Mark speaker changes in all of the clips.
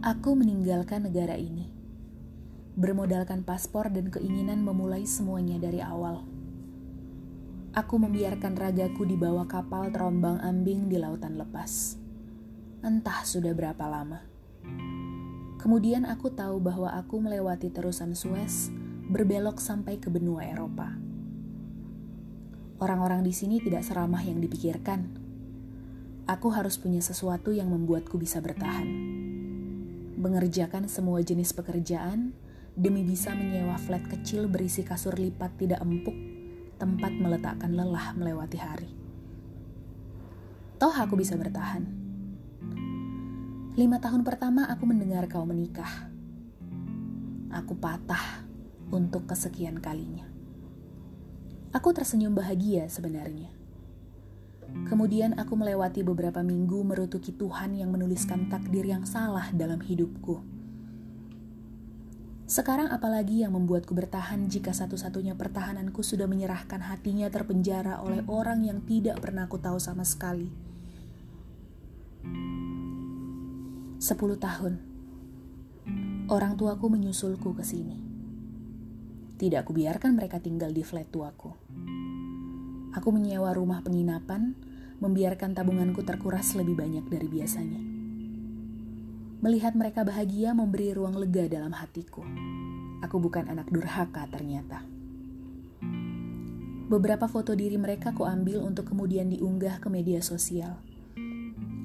Speaker 1: Aku meninggalkan negara ini, bermodalkan paspor dan keinginan memulai semuanya dari awal. Aku membiarkan ragaku di bawah kapal terombang-ambing di lautan lepas. Entah sudah berapa lama. Kemudian aku tahu bahwa aku melewati terusan Suez, berbelok sampai ke benua Eropa. Orang-orang di sini tidak seramah yang dipikirkan. Aku harus punya sesuatu yang membuatku bisa bertahan mengerjakan semua jenis pekerjaan demi bisa menyewa flat kecil berisi kasur lipat tidak empuk, tempat meletakkan lelah melewati hari. Toh aku bisa bertahan. Lima tahun pertama aku mendengar kau menikah. Aku patah untuk kesekian kalinya. Aku tersenyum bahagia sebenarnya. Kemudian aku melewati beberapa minggu merutuki Tuhan yang menuliskan takdir yang salah dalam hidupku. Sekarang apalagi yang membuatku bertahan jika satu-satunya pertahananku sudah menyerahkan hatinya terpenjara oleh orang yang tidak pernah aku tahu sama sekali. Sepuluh tahun, orang tuaku menyusulku ke sini. Tidak aku biarkan mereka tinggal di flat tuaku. Aku menyewa rumah penginapan, membiarkan tabunganku terkuras lebih banyak dari biasanya. Melihat mereka bahagia memberi ruang lega dalam hatiku. Aku bukan anak durhaka ternyata. Beberapa foto diri mereka ku ambil untuk kemudian diunggah ke media sosial.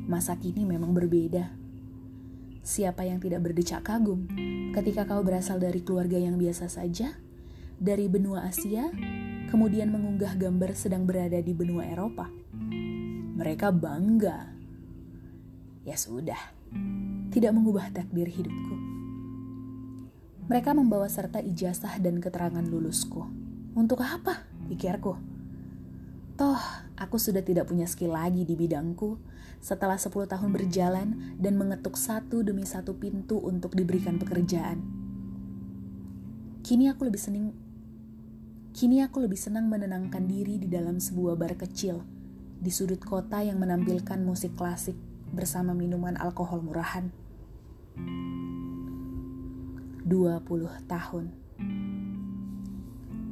Speaker 1: Masa kini memang berbeda. Siapa yang tidak berdecak kagum ketika kau berasal dari keluarga yang biasa saja, dari benua Asia, kemudian mengunggah gambar sedang berada di benua Eropa. Mereka bangga. Ya sudah, tidak mengubah takdir hidupku. Mereka membawa serta ijazah dan keterangan lulusku. Untuk apa? Pikirku. Toh, aku sudah tidak punya skill lagi di bidangku setelah 10 tahun berjalan dan mengetuk satu demi satu pintu untuk diberikan pekerjaan. Kini aku lebih senang Kini aku lebih senang menenangkan diri di dalam sebuah bar kecil di sudut kota yang menampilkan musik klasik bersama minuman alkohol murahan. 20 tahun.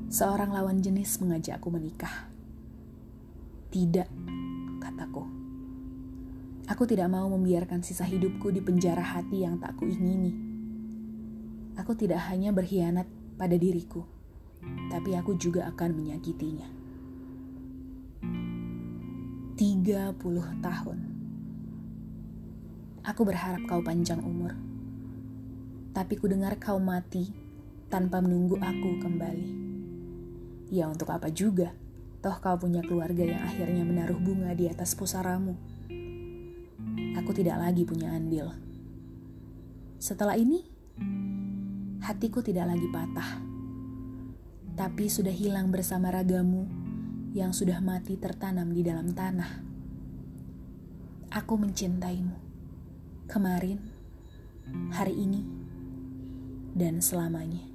Speaker 1: Seorang lawan jenis mengajakku menikah. Tidak, kataku. Aku tidak mau membiarkan sisa hidupku di penjara hati yang tak kuingini. Aku tidak hanya berkhianat pada diriku tapi aku juga akan menyakitinya. 30 tahun. Aku berharap kau panjang umur. Tapi ku dengar kau mati tanpa menunggu aku kembali. Ya untuk apa juga? Toh kau punya keluarga yang akhirnya menaruh bunga di atas pusaramu. Aku tidak lagi punya andil. Setelah ini, hatiku tidak lagi patah tapi sudah hilang bersama ragamu yang sudah mati tertanam di dalam tanah. Aku mencintaimu kemarin, hari ini, dan selamanya.